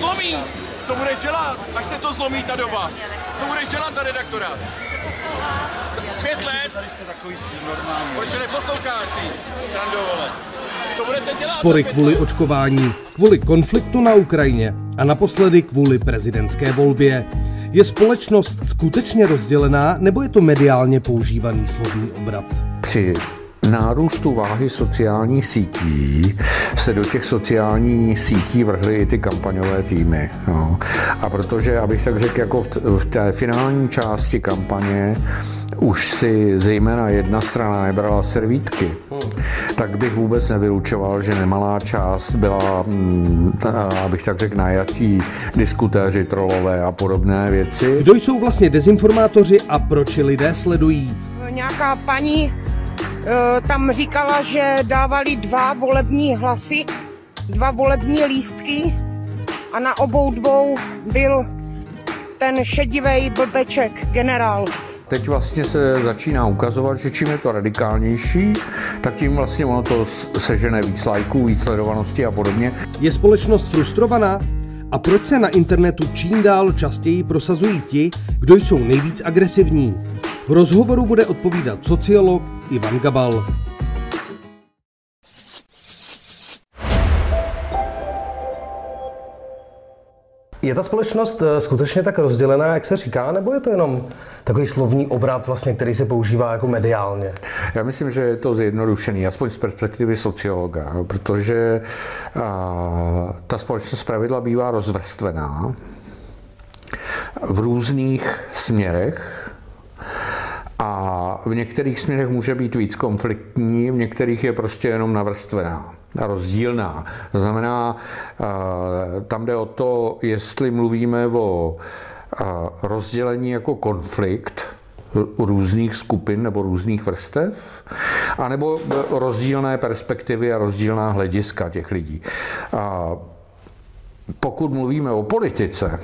zlomí. Co budeš dělat, až se to zlomí ta doba? Co budeš dělat za redaktora? Pět let? Proč to neposloucháš ty, Srando, vole? Co budete dělat? Spory kvůli očkování, kvůli konfliktu na Ukrajině a naposledy kvůli prezidentské volbě. Je společnost skutečně rozdělená, nebo je to mediálně používaný slovní obrat? Při nárůstu váhy sociálních sítí se do těch sociálních sítí vrhly i ty kampaňové týmy. No. A protože, abych tak řekl, jako v té finální části kampaně už si zejména jedna strana nebrala servítky, tak bych vůbec nevylučoval, že nemalá část byla, mm, abych tak řekl, najatí diskutéři, trolové a podobné věci. Kdo jsou vlastně dezinformátoři a proč lidé sledují? Nějaká paní tam říkala, že dávali dva volební hlasy, dva volební lístky a na obou dvou byl ten šedivý blbeček, generál. Teď vlastně se začíná ukazovat, že čím je to radikálnější, tak tím vlastně ono to sežene víc lajků, víc sledovanosti a podobně. Je společnost frustrovaná? A proč se na internetu čím dál častěji prosazují ti, kdo jsou nejvíc agresivní? V rozhovoru bude odpovídat sociolog Ivan Gabal. Je ta společnost eh, skutečně tak rozdělená, jak se říká, nebo je to jenom takový slovní obrat, vlastně, který se používá jako mediálně? Já myslím, že je to zjednodušený, aspoň z perspektivy sociologa, protože a, ta společnost pravidla bývá rozvrstvená v různých směrech v některých směrech může být víc konfliktní, v některých je prostě jenom navrstvená a rozdílná. To znamená, tam jde o to, jestli mluvíme o rozdělení jako konflikt, různých skupin nebo různých vrstev, anebo rozdílné perspektivy a rozdílná hlediska těch lidí. Pokud mluvíme o politice,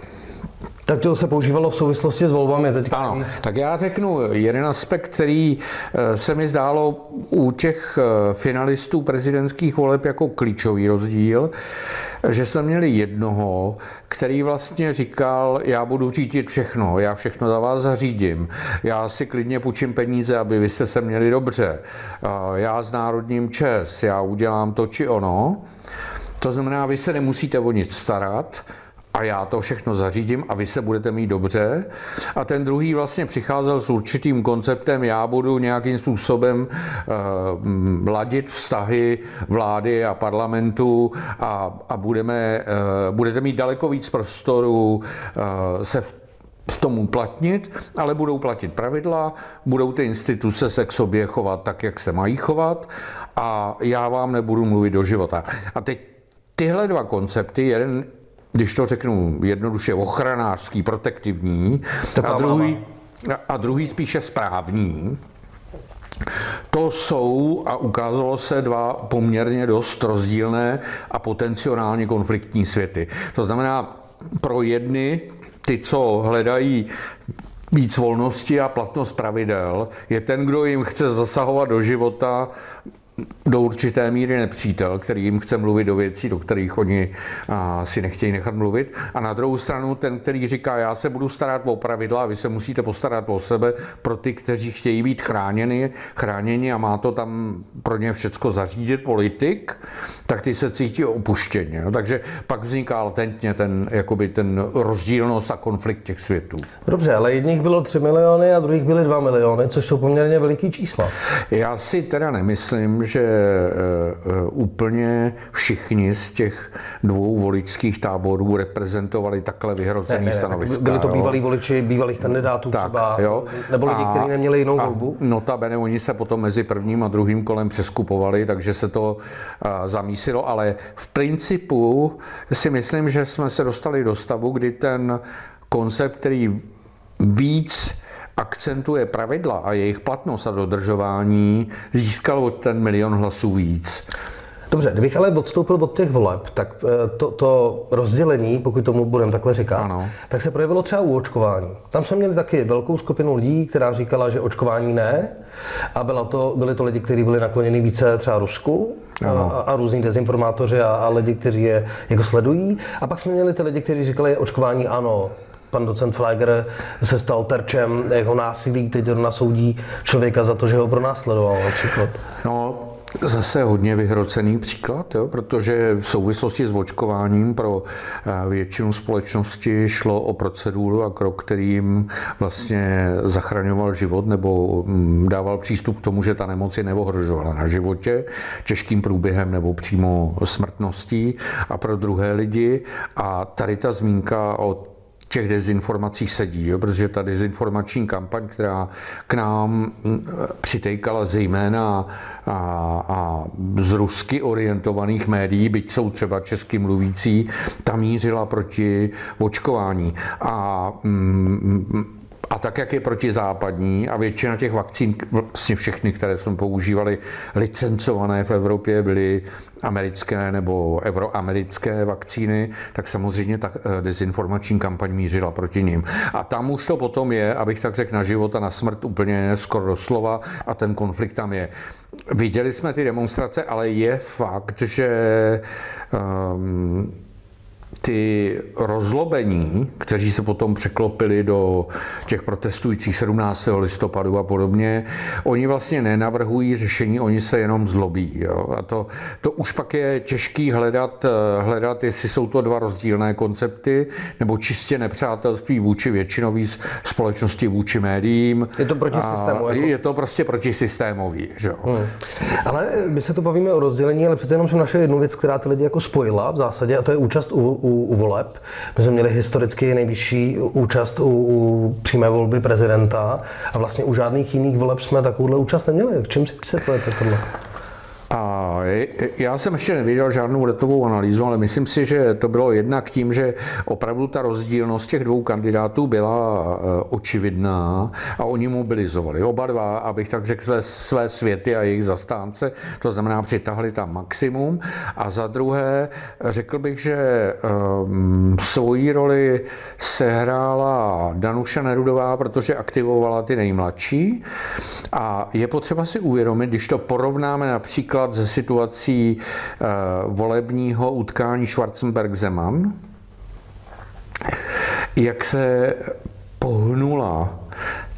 tak to se používalo v souvislosti s volbami teď. Ano, tak já řeknu jeden aspekt, který eh, se mi zdálo u těch eh, finalistů prezidentských voleb jako klíčový rozdíl, že jsme měli jednoho, který vlastně říkal, já budu řídit všechno, já všechno za vás zařídím, já si klidně půjčím peníze, aby vy jste se měli dobře, já s národním čes, já udělám to či ono. To znamená, vy se nemusíte o nic starat, a já to všechno zařídím a vy se budete mít dobře. A ten druhý vlastně přicházel s určitým konceptem, já budu nějakým způsobem uh, ladit vztahy vlády a parlamentu a, a budeme, uh, budete mít daleko víc prostoru uh, se v tom uplatnit, ale budou platit pravidla, budou ty instituce se k sobě chovat tak, jak se mají chovat a já vám nebudu mluvit do života. A teď tyhle dva koncepty, jeden když to řeknu jednoduše, ochranářský, protektivní, a druhý, a druhý spíše správní, to jsou, a ukázalo se, dva poměrně dost rozdílné a potenciálně konfliktní světy. To znamená, pro jedny, ty, co hledají víc volnosti a platnost pravidel, je ten, kdo jim chce zasahovat do života, do určité míry nepřítel, který jim chce mluvit do věcí, do kterých oni a, si nechtějí nechat mluvit. A na druhou stranu ten, který říká, já se budu starat o pravidla a vy se musíte postarat o sebe pro ty, kteří chtějí být chráněni, chráněni a má to tam pro ně všecko zařídit politik, tak ty se cítí opuštěně. No, takže pak vzniká latentně ten, jakoby ten rozdílnost a konflikt těch světů. Dobře, ale jedních bylo 3 miliony a druhých byly 2 miliony, což jsou poměrně veliký čísla. Já si teda nemyslím, že eh, eh, úplně všichni z těch dvou voličských táborů reprezentovali takhle vyhrocený ne, ne, stanoviska. Byli to bývalí voliči bývalých kandidátů tak, třeba, jo. nebo lidi, kteří neměli jinou volbu? Notabene, oni se potom mezi prvním a druhým kolem přeskupovali, takže se to zamísilo, ale v principu si myslím, že jsme se dostali do stavu, kdy ten koncept, který víc akcentuje pravidla a jejich platnost a dodržování, získal od ten milion hlasů víc. Dobře, kdybych ale odstoupil od těch voleb, tak eh, to, to rozdělení, pokud tomu budeme takhle říkat, ano. tak se projevilo třeba u očkování. Tam jsme měli taky velkou skupinu lidí, která říkala, že očkování ne, a byla to, byli to lidi, kteří byli nakloněni více třeba Rusku, a, a různí dezinformátoři a, a lidi, kteří je jako sledují. A pak jsme měli ty lidi, kteří říkali, očkování ano, pan docent Fleiger se stal terčem jeho násilí, teď na soudí člověka za to, že ho pronásledoval například. No, Zase hodně vyhrocený příklad, jo, protože v souvislosti s očkováním pro eh, většinu společnosti šlo o proceduru a krok, kterým vlastně zachraňoval život nebo mm, dával přístup k tomu, že ta nemoc je neohrožovala na životě těžkým průběhem nebo přímo smrtností a pro druhé lidi. A tady ta zmínka o těch dezinformacích sedí, jo? protože ta dezinformační kampaň, která k nám mm, přitejkala zejména a, a z rusky orientovaných médií, byť jsou třeba česky mluvící, ta mířila proti očkování. A mm, a tak, jak je protizápadní a většina těch vakcín, vlastně všechny, které jsme používali, licencované v Evropě, byly americké nebo euroamerické vakcíny, tak samozřejmě ta eh, dezinformační kampaň mířila proti ním. A tam už to potom je, abych tak řekl, na život a na smrt úplně skoro doslova a ten konflikt tam je. Viděli jsme ty demonstrace, ale je fakt, že um, ty rozlobení, kteří se potom překlopili do těch protestujících 17. listopadu a podobně, oni vlastně nenavrhují řešení, oni se jenom zlobí. Jo? A to, to už pak je těžký hledat, hledat, jestli jsou to dva rozdílné koncepty, nebo čistě nepřátelství vůči většinové společnosti, vůči médiím. Je to protisystémové. Jako... Je to prostě protisystémový. Že? Hmm. Ale my se to bavíme o rozdělení, ale přece jenom jsem našel jednu věc, která ty lidi jako spojila v zásadě, a to je účast u, u, u voleb. My jsme měli historicky nejvyšší účast u, u přímé volby prezidenta a vlastně u žádných jiných voleb jsme takovouhle účast neměli. K čím si vysvětlujete tohle? A já jsem ještě neviděl žádnou letovou analýzu, ale myslím si, že to bylo jednak tím, že opravdu ta rozdílnost těch dvou kandidátů byla e, očividná a oni mobilizovali oba dva, abych tak řekl, své, světy a jejich zastánce, to znamená přitahli tam maximum. A za druhé řekl bych, že um, svoji roli sehrála Danuša Nerudová, protože aktivovala ty nejmladší. A je potřeba si uvědomit, když to porovnáme například například ze situací eh, volebního utkání Schwarzenberg-Zeman, jak se pohnula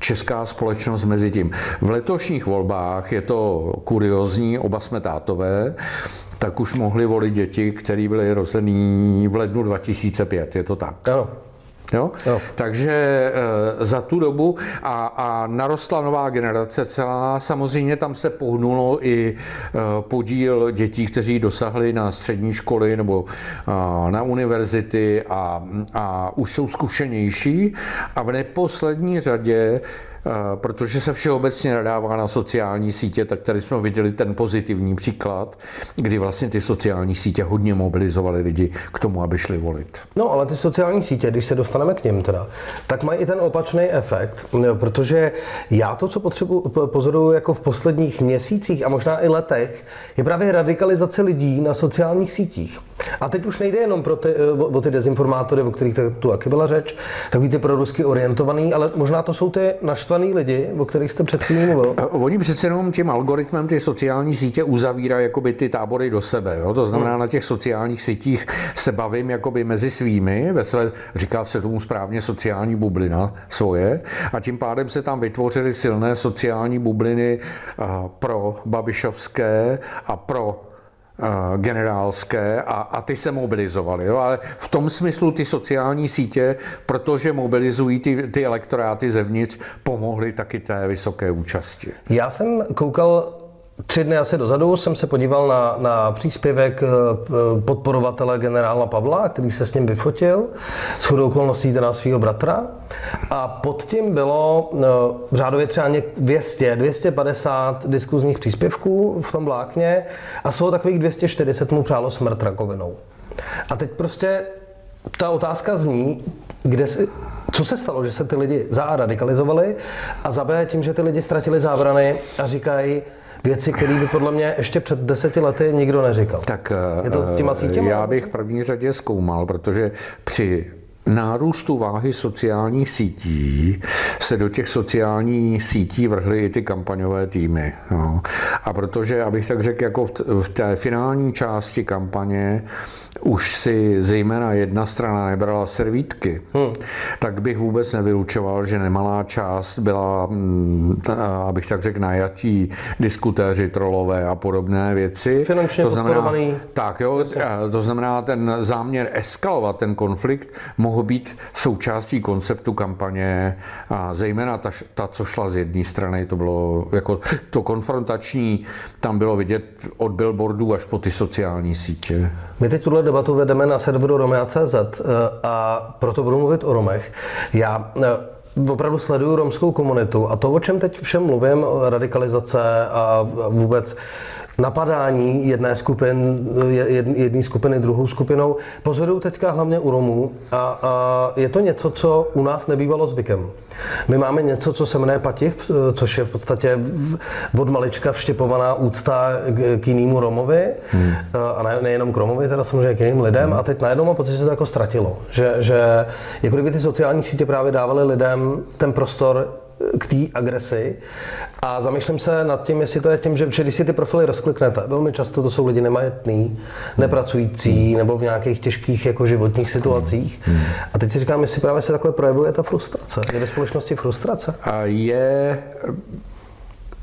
česká společnost mezi tím. V letošních volbách je to kuriozní, oba jsme tátové, tak už mohli volit děti, které byly rozený v lednu 2005, je to tak? Ano. Jo? Jo. Takže e, za tu dobu a, a narostla nová generace celá. Samozřejmě tam se pohnulo i e, podíl dětí, kteří dosahli na střední školy nebo e, na univerzity a, a už jsou zkušenější. A v neposlední řadě protože se všeobecně nadává na sociální sítě, tak tady jsme viděli ten pozitivní příklad, kdy vlastně ty sociální sítě hodně mobilizovaly lidi k tomu, aby šli volit. No, ale ty sociální sítě, když se dostaneme k ním teda, tak mají i ten opačný efekt, protože já to, co potřebuji, pozoruju jako v posledních měsících a možná i letech, je právě radikalizace lidí na sociálních sítích. A teď už nejde jenom pro ty, o ty dezinformátory, o kterých tu taky byla řeč, takový ty prorusky orientovaný, ale možná to jsou ty naštvaný lidi, o kterých jste před chvílí mluvil. Oni přece jenom tím algoritmem ty sociální sítě uzavírají jakoby ty tábory do sebe. Jo? To znamená, hmm. na těch sociálních sítích se bavím jakoby mezi svými, ve své, říká se tomu správně sociální bublina svoje, a tím pádem se tam vytvořily silné sociální bubliny pro babišovské a pro Eh, generálské a, a ty se mobilizovaly. Jo? Ale v tom smyslu ty sociální sítě, protože mobilizují ty, ty elektoráty zevnitř, pomohly taky té vysoké účasti. Já jsem koukal Tři dny asi dozadu jsem se podíval na, na příspěvek eh, podporovatele generála Pavla, který se s ním vyfotil, s chodou okolností teda svého bratra. A pod tím bylo v eh, řádově třeba 200, 250 diskuzních příspěvků v tom vlákně a z toho takových 240 mu přálo smrt rakovinou. A teď prostě ta otázka zní, kde si, co se stalo, že se ty lidi za A radikalizovali a za B tím, že ty lidi ztratili zábrany a říkají, věci, které by podle mě ještě před deseti lety nikdo neříkal. Tak Je to těma sítěma? já bych v první řadě zkoumal, protože při nárůstu váhy sociálních sítí se do těch sociálních sítí vrhly i ty kampaňové týmy. No. A protože, abych tak řekl, jako v té finální části kampaně už si zejména jedna strana nebrala servítky, hmm. tak bych vůbec nevylučoval, že nemalá část byla, mm, abych tak řekl, najatí diskutéři, trolové a podobné věci. Finančně to znamená. Tak jo, to znamená ten záměr eskalovat ten konflikt mohl být součástí konceptu kampaně a zejména ta, ta co šla z jedné strany, to bylo jako to konfrontační, tam bylo vidět od billboardů až po ty sociální sítě. My teď tuhle debatu vedeme na serveru Romea.cz eh, a proto budu mluvit o Romech. Já eh, opravdu sleduju romskou komunitu a to, o čem teď všem mluvím, radikalizace a vůbec napadání jedné skupin, jedné skupiny druhou skupinou, pozoruju teďka hlavně u Romů a, a je to něco, co u nás nebývalo zvykem. My máme něco, co se jmenuje pativ, což je v podstatě od malička vštěpovaná úcta k jinému Romovi hmm. a ne, nejenom k Romovi, teda samozřejmě k jiným lidem hmm. a teď najednou mám pocit, že se to jako ztratilo. Že, že jako kdyby ty sociální sítě právě dávaly lidem ten prostor k té agresi a zamýšlím se nad tím, jestli to je tím, že, že když si ty profily rozkliknete, velmi často to jsou lidi nemajetní, nepracující nebo v nějakých těžkých jako životních situacích. A teď si říkám, jestli právě se takhle projevuje ta frustrace. Je ve společnosti frustrace? A je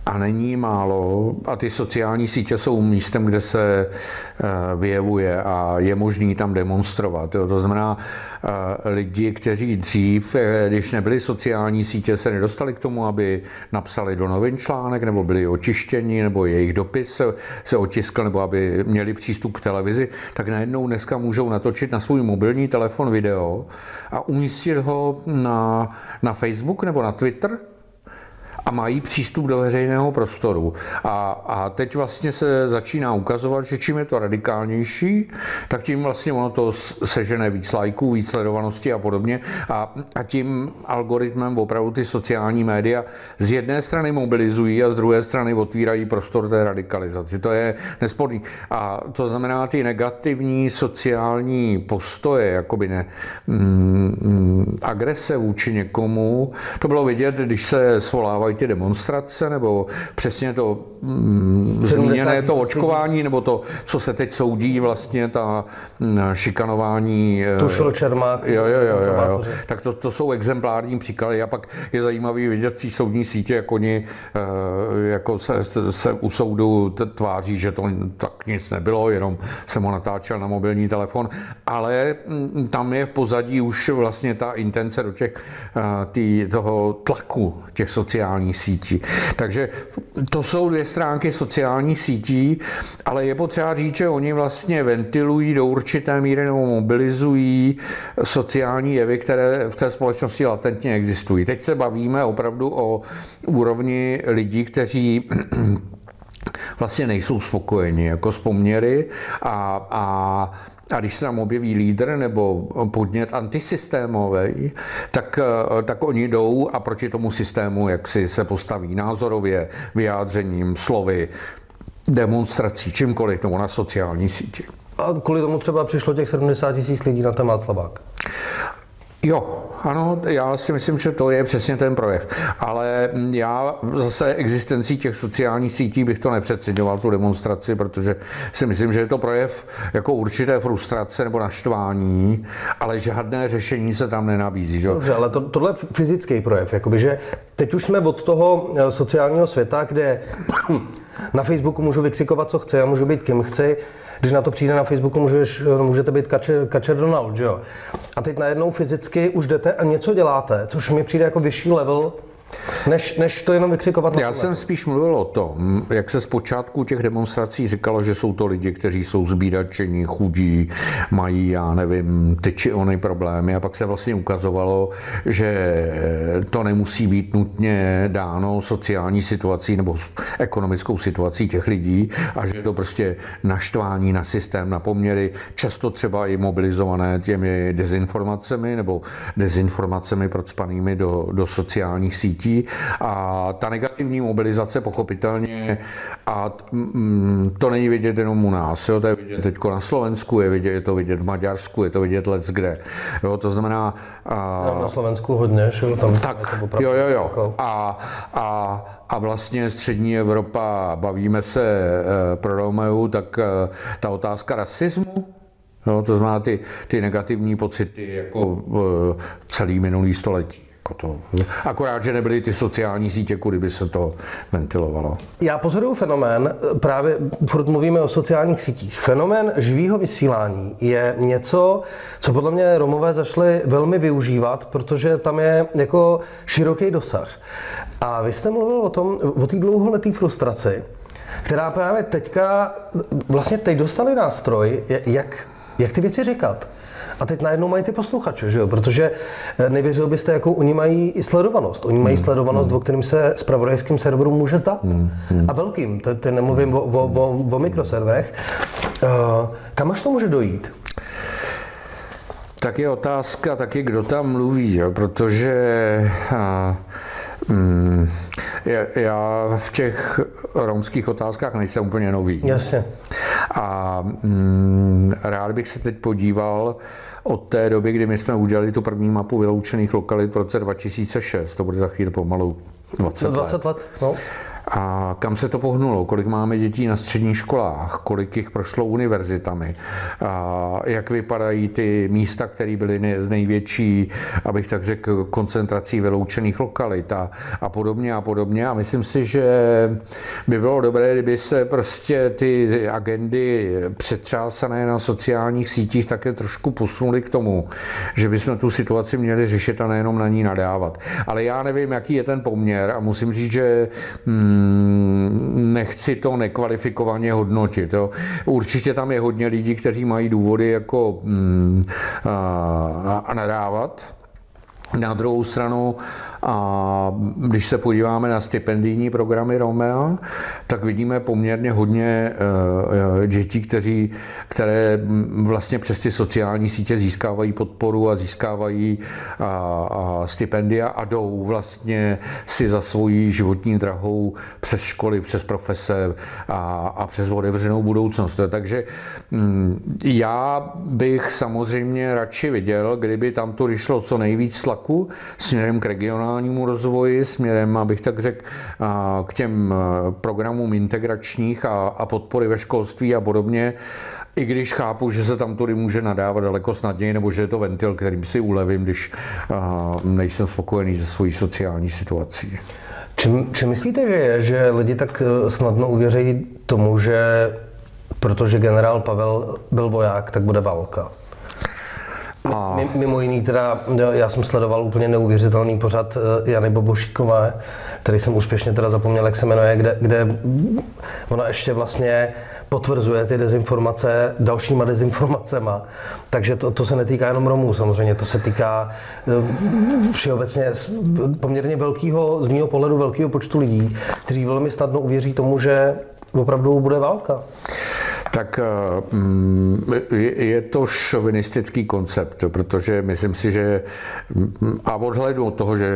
a není málo. A ty sociální sítě jsou místem, kde se eh, vyjevuje a je možný tam demonstrovat. To znamená, eh, lidi, kteří dřív, eh, když nebyly sociální sítě, se nedostali k tomu, aby napsali do novin článek, nebo byli očištěni, nebo jejich dopis se, se otiskl, nebo aby měli přístup k televizi, tak najednou dneska můžou natočit na svůj mobilní telefon video a umístit ho na, na Facebook nebo na Twitter a mají přístup do veřejného prostoru. A, a teď vlastně se začíná ukazovat, že čím je to radikálnější, tak tím vlastně ono to sežene víc lajků, víc sledovanosti a podobně. A, a tím algoritmem opravdu ty sociální média z jedné strany mobilizují a z druhé strany otvírají prostor té radikalizaci. To je nesporný. A to znamená ty negativní sociální postoje, jakoby ne, mm, mm agrese vůči někomu, to bylo vidět, když se svolávají ty demonstrace, nebo přesně to mm, zmíněné to očkování, nebo to, co se teď soudí, vlastně ta mm, šikanování. Eh, Tušil Čermák. Jo, jo, jo, jo, jo. Tak to, to jsou exemplární příklady a pak je zajímavý vidět v soudní sítě, jak oni eh, jako se, se u soudu tváří, že to tak nic nebylo, jenom jsem ho natáčel na mobilní telefon, ale mm, tam je v pozadí už vlastně ta intence do těch eh, tý, toho tlaku těch sociálních sociálních sítí. Takže to jsou dvě stránky sociálních sítí, ale je potřeba říct, že oni vlastně ventilují do určité míry nebo mobilizují sociální jevy, které v té společnosti latentně existují. Teď se bavíme opravdu o úrovni lidí, kteří vlastně nejsou spokojeni jako s poměry a, a a když se tam objeví lídr nebo podnět antisystémový, tak, eh, tak oni jdou a proti tomu systému jak si se postaví názorově, vyjádřením, slovy, demonstrací, čímkoliv, nebo na sociální síti. A kvůli tomu třeba přišlo těch 70 tisíc lidí na téma Slavák. Jo, ano, já si myslím, že to je přesně ten projev. Ale já zase existencí těch sociálních sítí bych to nepřeceňoval, tu demonstraci, protože si myslím, že je to projev jako určité frustrace nebo naštvání, ale žádné řešení se tam nenabízí. Že? Dobře, ale to, tohle je fyzický projev. Jakoby, že teď už jsme od toho eh, sociálního světa, kde na Facebooku můžu vykřikovat, co chci, a můžu být kým chci, když na to přijde na Facebooku, můžeš, můžete být kačer, kačer Donald, že jo? A teď najednou fyzicky už jdete a něco děláte, což mi přijde jako vyšší level než, než to jenom vykřikovat. Já jsem spíš mluvil o tom, jak se zpočátku těch demonstrací říkalo, že jsou to lidi, kteří jsou zbíračení, chudí, mají, já nevím, ty či ony problémy a pak se vlastně ukazovalo, že to nemusí být nutně dáno sociální situací nebo ekonomickou situací těch lidí a že je to prostě naštvání na systém, na poměry, často třeba i mobilizované těmi dezinformacemi nebo dezinformacemi procpanými do, do sociálních sítí sítí a ta negativní mobilizace pochopitelně a mm, to není vidět jenom u nás, jo, to je vidět teď na Slovensku, je, vidět, je to vidět v Maďarsku, je to vidět let kde. Jo, to znamená... A, na Slovensku hodně, že tam tak, jo, jo, jo. Jako- a, a, a vlastně střední Evropa, bavíme se e, pro Romeu, tak e, ta otázka rasismu, No, to znamená ty, ty negativní pocity jako e, celý minulý století. Jako to. Akorát, že nebyly ty sociální sítě, kudy by se to ventilovalo. Já pozoruju fenomén, právě furt mluvíme o sociálních sítích. Fenomén živého vysílání je něco, co podle mě Romové zašli velmi využívat, protože tam je jako široký dosah. A vy jste mluvil o tom, o té dlouholeté frustraci, která právě teďka, vlastně teď dostali nástroj, jak jak ty věci říkat. A teď najednou mají ty posluchače, že jo? Protože eh, nevěřil byste, jakou oni mají i sledovanost. Oni mají hmm. sledovanost, hmm. o kterým se s pravodajským serverům může zdát. Hmm. Hmm. A velkým, teď nemluvím o, o, o, o mikroserverech. Uh, kam až to může dojít? Tak je otázka taky, kdo tam mluví, že? protože uh, Hmm, já v těch romských otázkách nejsem úplně nový. Jasně. A mm, rád bych se teď podíval od té doby, kdy my jsme udělali tu první mapu vyloučených lokalit v roce 2006, to bude za chvíli pomalu 20, 20 let. let no. A kam se to pohnulo? Kolik máme dětí na středních školách? Kolik jich prošlo univerzitami? A jak vypadají ty místa, které byly největší, abych tak řekl, koncentrací vyloučených lokalit a, a podobně a podobně. A myslím si, že by bylo dobré, kdyby se prostě ty agendy přetřásané na sociálních sítích také trošku posunuly k tomu, že bychom tu situaci měli řešit a nejenom na ní nadávat. Ale já nevím, jaký je ten poměr a musím říct, že hmm, Mm, nechci to nekvalifikovaně hodnotit. Jo. Určitě tam je hodně lidí, kteří mají důvody jako mm, a, a nadávat. Na druhou stranu a když se podíváme na stipendijní programy Romea, tak vidíme poměrně hodně eh, dětí, kteří, které vlastně přes ty sociální sítě získávají podporu a získávají a, a stipendia a jdou vlastně si za svojí životní drahou přes školy, přes profese a, a přes otevřenou budoucnost. Takže mm, já bych samozřejmě radši viděl, kdyby tam to vyšlo co nejvíc tlaku směrem k regionálním regionálnímu rozvoji, směrem, abych tak řekl, k těm programům integračních a, a podpory ve školství a podobně. I když chápu, že se tam tudy může nadávat daleko snadněji, nebo že je to ventil, kterým si ulevím, když nejsem spokojený se svojí sociální situací. Čím myslíte, že je, že lidi tak e, snadno uvěří tomu, že protože generál Pavel byl voják, tak bude válka? A... Mimo jiný teda, já jsem sledoval úplně neuvěřitelný pořad eh, Jany Bobošíkové, který jsem úspěšně teda zapomněl, jak se jmenuje, kde, kde ona ještě vlastně potvrzuje ty dezinformace dalšíma dezinformacema. Takže to, to se netýká jenom Romů samozřejmě, to se týká eh, všeobecně poměrně velkého, z mého pohledu velkého počtu lidí, kteří velmi snadno uvěří tomu, že opravdu bude válka tak eh, mm, je to šovinistický koncept, protože myslím si, že mm, a odhledu od toho, že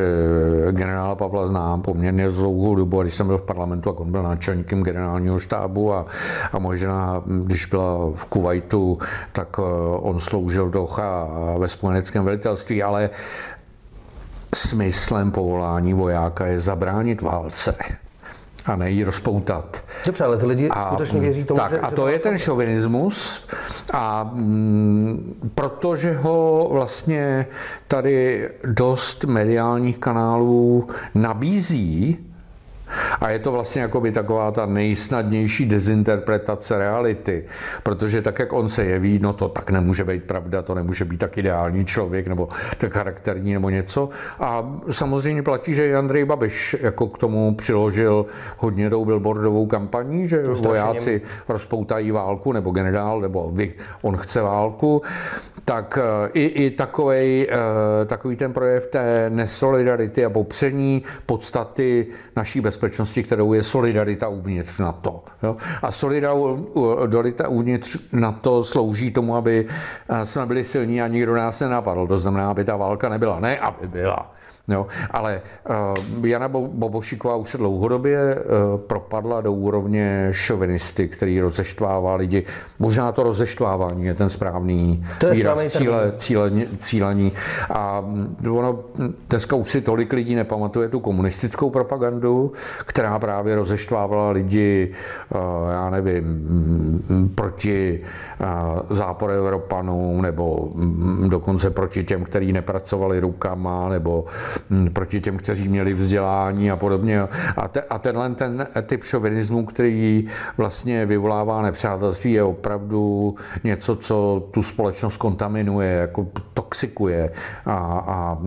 generála Pavla znám poměrně dlouhou dobu, a když jsem byl v parlamentu, a on byl náčelníkem generálního štábu a, a možná, když byla v Kuwaitu, tak eh, on sloužil do ve spojeneckém velitelství, ale smyslem povolání vojáka je zabránit válce a ne ji rozpoutat. Dobře, ale ty lidi a, skutečně věří tomu, tak, že... A to je ten šovinismus a mm, protože ho vlastně tady dost mediálních kanálů nabízí, a je to vlastně jako by taková ta nejsnadnější dezinterpretace reality, protože tak, jak on se jeví, no to tak nemůže být pravda, to nemůže být tak ideální člověk, nebo tak charakterní, nebo něco. A samozřejmě platí, že Andrej Babiš jako k tomu přiložil hodně tou billboardovou kampaní, že vojáci rozpoutají válku, nebo generál, nebo vy, on chce válku, tak eh, i, i takovej, eh, takový ten projev té nesolidarity a popření podstaty naší bezpečnosti bezpečnosti, kterou je solidarita uvnitř NATO. Jo? A solidarita uvnitř NATO slouží tomu, aby jsme byli silní a nikdo nás nenapadl. To znamená, aby ta válka nebyla. Ne, aby byla. Jo? Ale uh, Jana Bobošíková už se dlouhodobě uh, propadla do úrovně šovinisty, který rozeštvává lidi. Možná to rozeštvávání je ten správný to je výraz cíle, cíle, cílení. A ono dneska už si tolik lidí nepamatuje tu komunistickou propagandu, která právě rozeštvávala lidi, uh, já nevím, proti uh, zápor Evropanům, nebo um, dokonce proti těm, kteří nepracovali rukama, nebo proti těm, kteří měli vzdělání a podobně. A, te, a tenhle ten typ šovinismu, který vlastně vyvolává nepřátelství, je opravdu něco, co tu společnost kontaminuje, jako toxikuje a, a,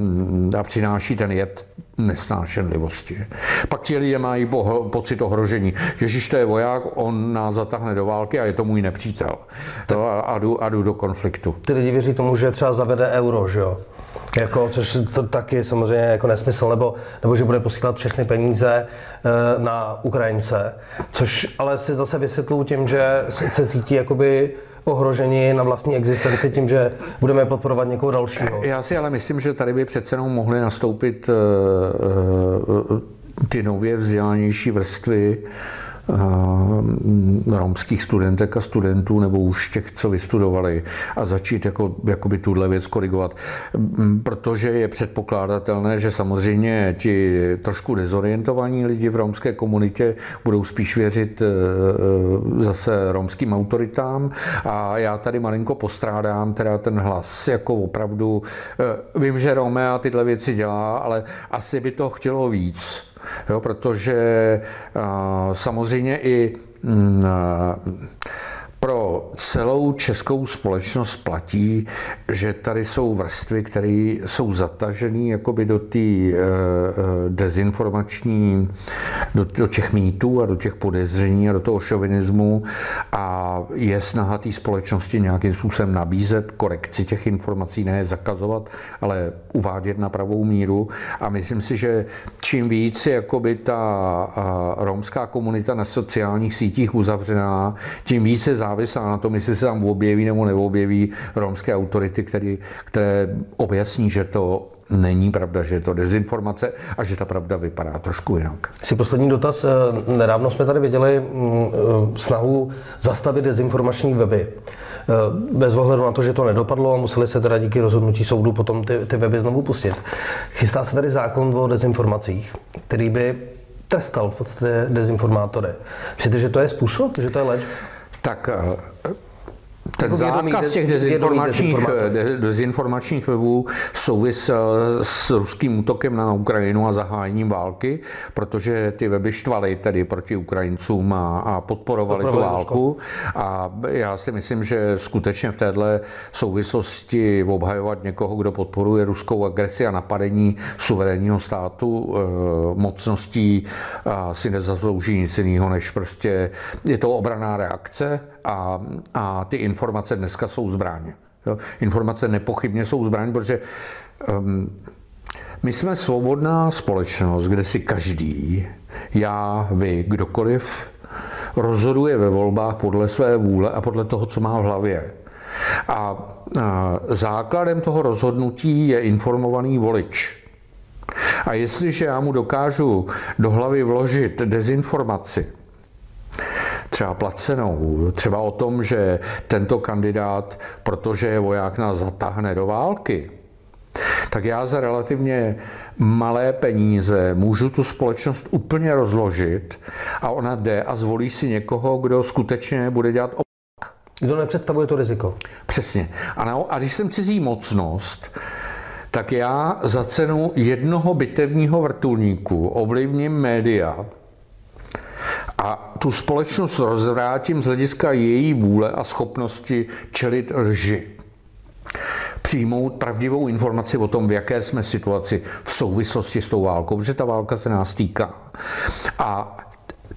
a přináší ten jed nesnášenlivosti. Pak ti lidé mají pocit ohrožení. Ježíš to je voják, on nás zatáhne do války a je to můj nepřítel. To a, a, jdu, a jdu do konfliktu. Ty lidi věří tomu, že třeba zavede euro, že jo? Jako, což to taky samozřejmě jako nesmysl, nebo, nebo že bude posílat všechny peníze e, na Ukrajince, což ale si zase vysvětluju tím, že se, cítí jakoby ohroženi na vlastní existenci tím, že budeme podporovat někoho dalšího. Já si ale myslím, že tady by přece jenom mohly nastoupit uh, uh, ty nově vzdělanější vrstvy, Eh, romských studentek a studentů nebo už těch, co vystudovali a začít jako, jakoby tuhle věc korigovat, mm, protože je předpokládatelné, že samozřejmě ti trošku dezorientovaní lidi v romské komunitě budou spíš věřit eh, eh, zase romským autoritám. A já tady malinko postrádám teda ten hlas jako opravdu, vím, že Romea tyhle věci dělá, ale asi by to chtělo víc jo, protože samozřejmě i mm, pro celou českou společnost platí, že tady jsou vrstvy, které jsou zatažené jakoby do té e, dezinformační, do, do těch mýtů a do těch podezření a do toho šovinismu. A je snaha té společnosti nějakým způsobem nabízet korekci těch informací, ne zakazovat, ale uvádět na pravou míru. A myslím si, že čím víc je jakoby ta romská komunita na sociálních sítích uzavřená, tím více závislá na tom, jestli se tam objeví nebo neobjeví romské autority, které, které objasní, že to není pravda, že je to dezinformace a že ta pravda vypadá trošku jinak. Si poslední dotaz. Eh, nedávno jsme tady viděli mm, eh, snahu zastavit dezinformační weby. Eh, bez ohledu na to, že to nedopadlo a museli se teda díky rozhodnutí soudu potom ty, ty weby znovu pustit. Chystá se tady zákon o dezinformacích, který by trestal v podstatě dezinformátory. Myslíte, že to je způsob, že to je léčba? Tak ten zákaz těch dezinformačních, dezinformačních webů souvisel s ruským útokem na Ukrajinu a zahájením války, protože ty weby štvaly tedy proti Ukrajincům a, a podporovali tu válku. A já si myslím, že skutečně v téhle souvislosti obhajovat někoho, kdo podporuje ruskou agresi a napadení suverénního státu e, mocností a si nezaslouží nic jiného, než prostě je to obraná reakce a, a ty informace dneska jsou zbraň. Jo? Informace nepochybně jsou zbraň, protože um, my jsme svobodná společnost, kde si každý, já, vy, kdokoliv, rozhoduje ve volbách podle své vůle a podle toho, co má v hlavě. A, a základem toho rozhodnutí je informovaný volič. A jestliže já mu dokážu do hlavy vložit dezinformaci, třeba placenou, třeba o tom, že tento kandidát, protože je voják, nás zatáhne do války, tak já za relativně malé peníze můžu tu společnost úplně rozložit a ona jde a zvolí si někoho, kdo skutečně bude dělat opak. Kdo nepředstavuje to riziko. Přesně. A, na, a když jsem cizí mocnost, tak já za cenu jednoho bitevního vrtulníku ovlivním média, a tu společnost rozvrátím z hlediska její vůle a schopnosti čelit lži. Přijmout pravdivou informaci o tom, v jaké jsme situaci v souvislosti s tou válkou, protože ta válka se nás týká. A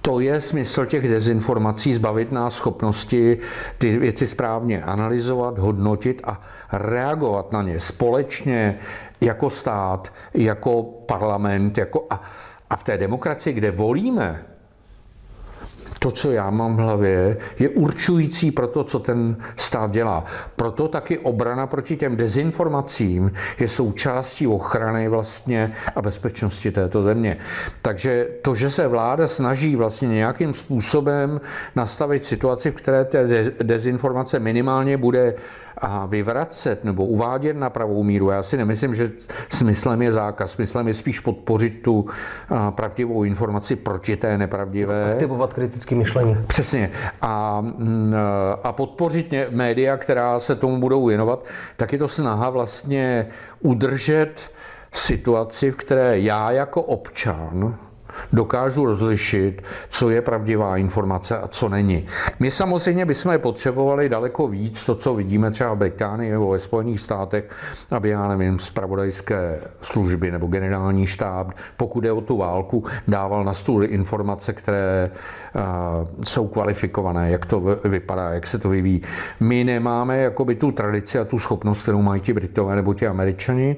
to je smysl těch dezinformací, zbavit nás schopnosti ty věci správně analyzovat, hodnotit a reagovat na ně společně jako stát, jako parlament, jako a, a v té demokracii, kde volíme, to, co já mám v hlavě, je určující pro to, co ten stát dělá. Proto taky obrana proti těm dezinformacím je součástí ochrany vlastně a bezpečnosti této země. Takže to, že se vláda snaží vlastně nějakým způsobem nastavit situaci, v které té dezinformace minimálně bude a vyvracet nebo uvádět na pravou míru. Já si nemyslím, že smyslem je zákaz. Smyslem je spíš podpořit tu pravdivou informaci proti té nepravdivé. Aktivovat kritické myšlení. Přesně. A, mm, a podpořit média, která se tomu budou věnovat, tak je to snaha vlastně udržet situaci, v které já jako občan dokážu rozlišit, co je pravdivá informace a co není. My samozřejmě bychom potřebovali daleko víc to, co vidíme třeba v Británii nebo ve Spojených státech, aby, já nevím, zpravodajské služby nebo generální štáb, pokud je o tu válku, dával na stůl informace, které uh, jsou kvalifikované, jak to vypadá, jak se to vyvíjí. My nemáme jakoby tu tradici a tu schopnost, kterou mají ti Britové nebo ti Američani,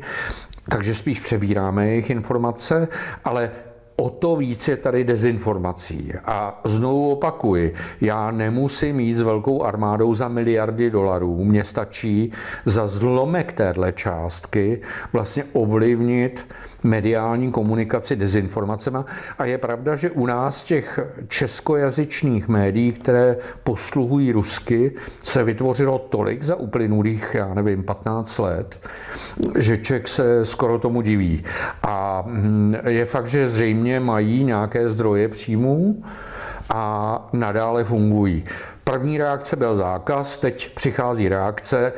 takže spíš přebíráme jejich informace, ale o to víc je tady dezinformací. A znovu opakuji, já nemusím jít s velkou armádou za miliardy dolarů. Mně stačí za zlomek téhle částky vlastně ovlivnit mediální komunikaci dezinformacemi. A je pravda, že u nás těch českojazyčných médií, které posluhují rusky, se vytvořilo tolik za uplynulých, já nevím, 15 let, že Ček se skoro tomu diví. A hm, je fakt, že zřejmě mají nějaké zdroje příjmů, a nadále fungují. První reakce byl zákaz, teď přichází reakce,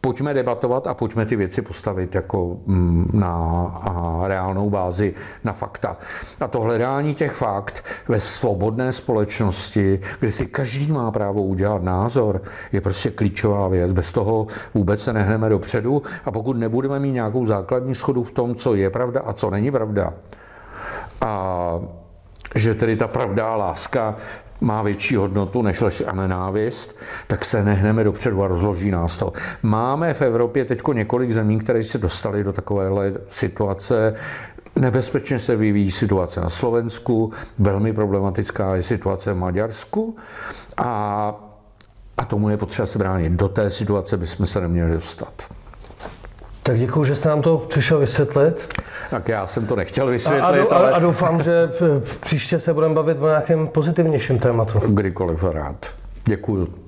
pojďme debatovat a pojďme ty věci postavit jako mm, na reálnou bázi, na fakta. A to hledání těch fakt ve svobodné společnosti, kde si každý má právo udělat názor, je prostě klíčová věc. Bez toho vůbec se nehneme dopředu a pokud nebudeme mít nějakou základní schodu v tom, co je pravda a co není pravda, a že tedy ta pravda a láska má větší hodnotu než lež a nenávist, tak se nehneme dopředu a rozloží nás to. Máme v Evropě teď několik zemí, které se dostaly do takovéhle situace, Nebezpečně se vyvíjí situace na Slovensku, velmi problematická je situace v Maďarsku a, a tomu je potřeba se bránit. Do té situace bychom se neměli dostat. Tak děkuji, že jste nám to přišel vysvětlit. Tak já jsem to nechtěl vysvětlit, a, a, ale... a doufám, že příště se budeme bavit o nějakém pozitivnějším tématu. Kdykoliv rád. Děkuji.